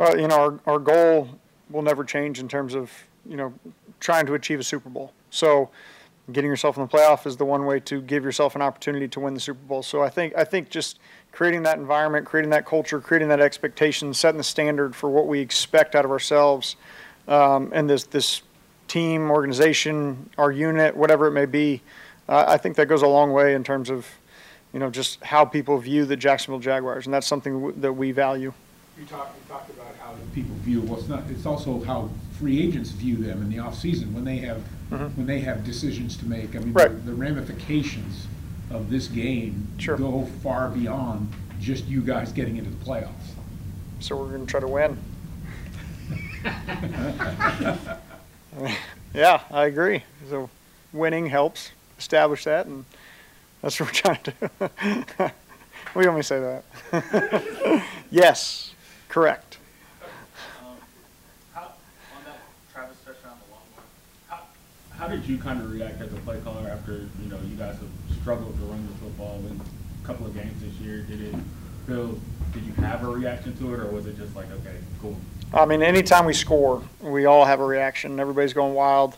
You know, our, our goal will never change in terms of, you know, trying to achieve a Super Bowl. So getting yourself in the playoff is the one way to give yourself an opportunity to win the Super Bowl. So I think I think just creating that environment, creating that culture, creating that expectation, setting the standard for what we expect out of ourselves, um, and this this team, organization, our unit, whatever it may be, uh, I think that goes a long way in terms of, you know, just how people view the Jacksonville Jaguars, and that's something that we value. You talked, you talked about how people view, well, it's not, it's also how free agents view them in the offseason, when they have, mm-hmm. when they have decisions to make. I mean, the-. Right. the ramifications of this game Sure. go far beyond just you guys getting into the playoffs. So we're going to try to win. yeah, I agree. So winning helps establish that, and that's what we're trying to do. we only say that. yes, correct. Um, How, that Travis touchdown, the long one, how, How did you kind of react as a play caller after, you know, you guys have struggled to run the football in a couple of games this year? Did it feel, did you have a reaction to it, or was it just like, okay, cool? I mean, anytime we score, we all have a reaction. Everybody's going wild,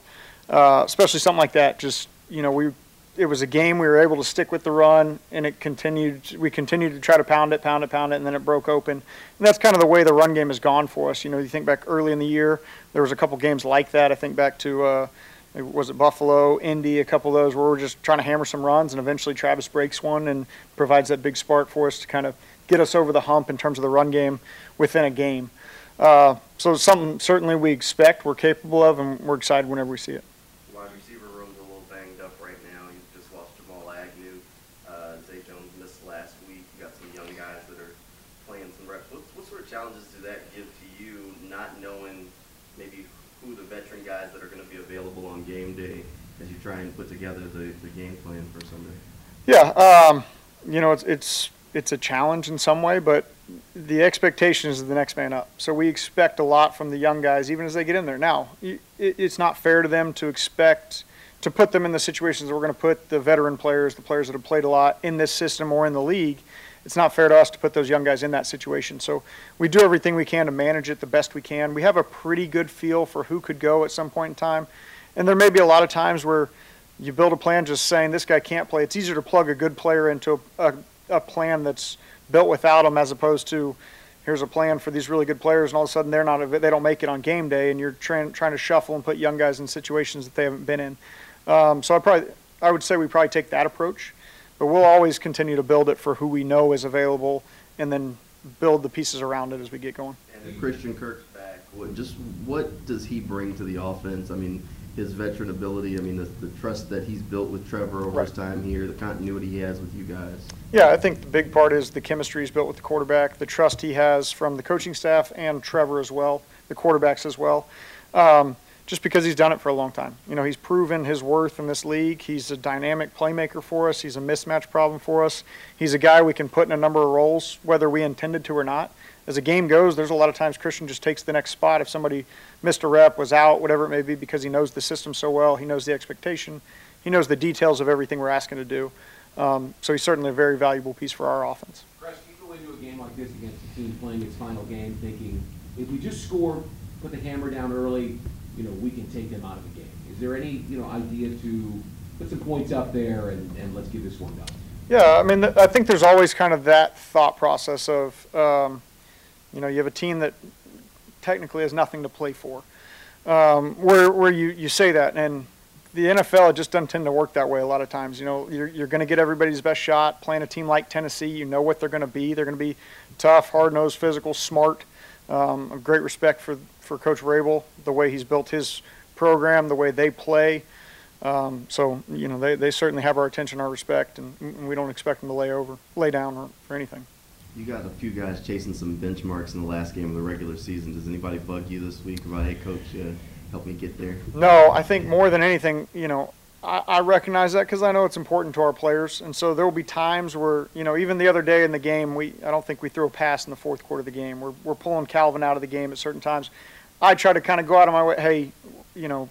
uh, especially something like that. Just you know, we it was a game we were able to stick with the run, and it continued. We continued to try to pound it, pound it, pound it, and then it broke open. And that's kind of the way the run game has gone for us. You know, you think back early in the year, there was a couple games like that. I think back to. Uh, was it Buffalo, Indy, a couple of those where we're just trying to hammer some runs, and eventually Travis breaks one and provides that big spark for us to kind of get us over the hump in terms of the run game within a game. Uh, so something certainly we expect, we're capable of, and we're excited whenever we see it. Wide receiver room's a little banged up right now. You just lost Jamal Agnew. Uh, Zay Jones missed last week. You got some young guys that are reps. What, what sort of challenges does that give to you, not knowing maybe who the veteran guys that are going to be available on game day as you try and put together the, the game plan for Sunday? Yeah, um, you know, it's, it's, it's a challenge in some way, but the expectation is the next man up. So we expect a lot from the young guys, even as they get in there. Now, it, it's not fair to them to expect to put them in the situations that we're going to put the veteran players, the players that have played a lot in this system or in the league. It's not fair to us to put those young guys in that situation. So we do everything we can to manage it the best we can. We have a pretty good feel for who could go at some point in time. And there may be a lot of times where you build a plan just saying this guy can't play. It's easier to plug a good player into a, a, a plan that's built without him as opposed to here's a plan for these really good players and all of a sudden they're not they don't make it on game day and you're trying trying to shuffle and put young guys in situations that they haven't been in. Um, so I probably I would say we probably take that approach, but we'll always continue to build it for who we know is available and then build the pieces around it as we get going. And if Christian Kirk's back, what, just what does he bring to the offense? I mean, his veteran ability, I mean, the, the trust that he's built with Trevor over his time here, the continuity he has with you guys. Yeah, I think the big part is the chemistry he's built with the quarterback, the trust he has from the coaching staff and Trevor as well, the quarterbacks as well. Um, just because he's done it for a long time. You know, he's proven his worth in this league. He's a dynamic playmaker for us. He's a mismatch problem for us. He's a guy we can put in a number of roles, whether we intended to or not. As the game goes, there's a lot of times Christian just takes the next spot. If somebody missed a rep, was out, whatever it may be, because he knows the system so well, he knows the expectation, he knows the details of everything we're asking to do. Um, so he's certainly a very valuable piece for our offense. Russ, you go into a game like this against a team playing its final game thinking, if we just score, put the hammer down early, you know, we can take them out of the game. Is there any, you know, idea to put some points up there and, and let's get this one done? Yeah, I mean, I think there's always kind of that thought process of, um, you know, you have a team that technically has nothing to play for, um, where where you, you say that, and the NFL it just doesn't tend to work that way a lot of times. You know, you're you're going to get everybody's best shot playing a team like Tennessee. You know what they're going to be. They're going to be tough, hard nosed, physical, smart. Um, a great respect for for Coach Vrabel, the way he's built his program, the way they play. Um, so you know they, they certainly have our attention, our respect, and, and we don't expect them to lay over, lay down, or, or anything. You got a few guys chasing some benchmarks in the last game of the regular season. Does anybody bug you this week about, hey, coach, uh, help me get there? No, I think more than anything, you know, I, I recognize that because I know it's important to our players, and so there will be times where you know even the other day in the game, we I don't think we threw a pass in the fourth quarter of the game. We're we're pulling Calvin out of the game at certain times. I try to kind of go out of my way, hey, you know,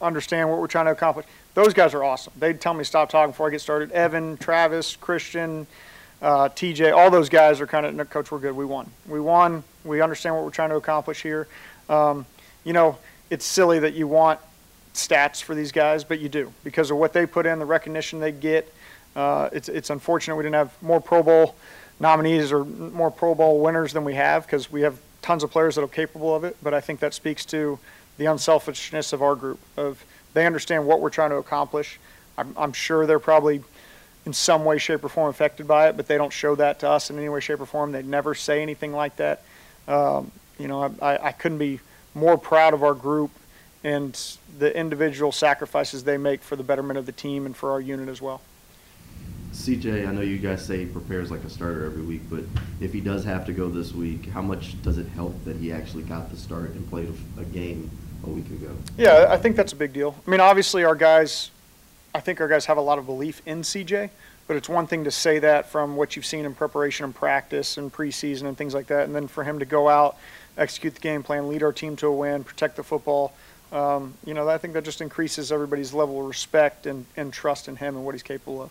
understand what we're trying to accomplish. Those guys are awesome. They tell me stop talking before I get started. Evan, Travis, Christian, uh, TJ, all those guys are kind of, no, coach, we're good. We won. We won. We understand what we're trying to accomplish here. Um, you know, it's silly that you want stats for these guys, but you do because of what they put in, the recognition they get. Uh, it's it's unfortunate we didn't have more Pro Bowl nominees or more Pro Bowl winners than we have because we have tons of players that are capable of it. But I think that speaks to the unselfishness of our group. Of they understand what we're trying to accomplish. I'm, I'm sure they're probably in some way, shape, or form affected by it, but they don't show that to us in any way, shape, or form. They never say anything like that. Um, you know, I, I- I couldn't be more proud of our group and the individual sacrifices they make for the betterment of the team and for our unit as well. CJ, I know you guys say he prepares like a starter every week, but if he does have to go this week, how much does it help that he actually got the start and played a, game a week ago? Yeah, I think that's a big deal. I mean, obviously, our guys, I think our guys have a lot of belief in CJ, but it's one thing to say that from what you've seen in preparation and practice and preseason and things like that, and then for him to go out, execute the game plan, lead our team to a win, protect the football. Um, you know, I think that just increases everybody's level of respect and, and trust in him and what he's capable of.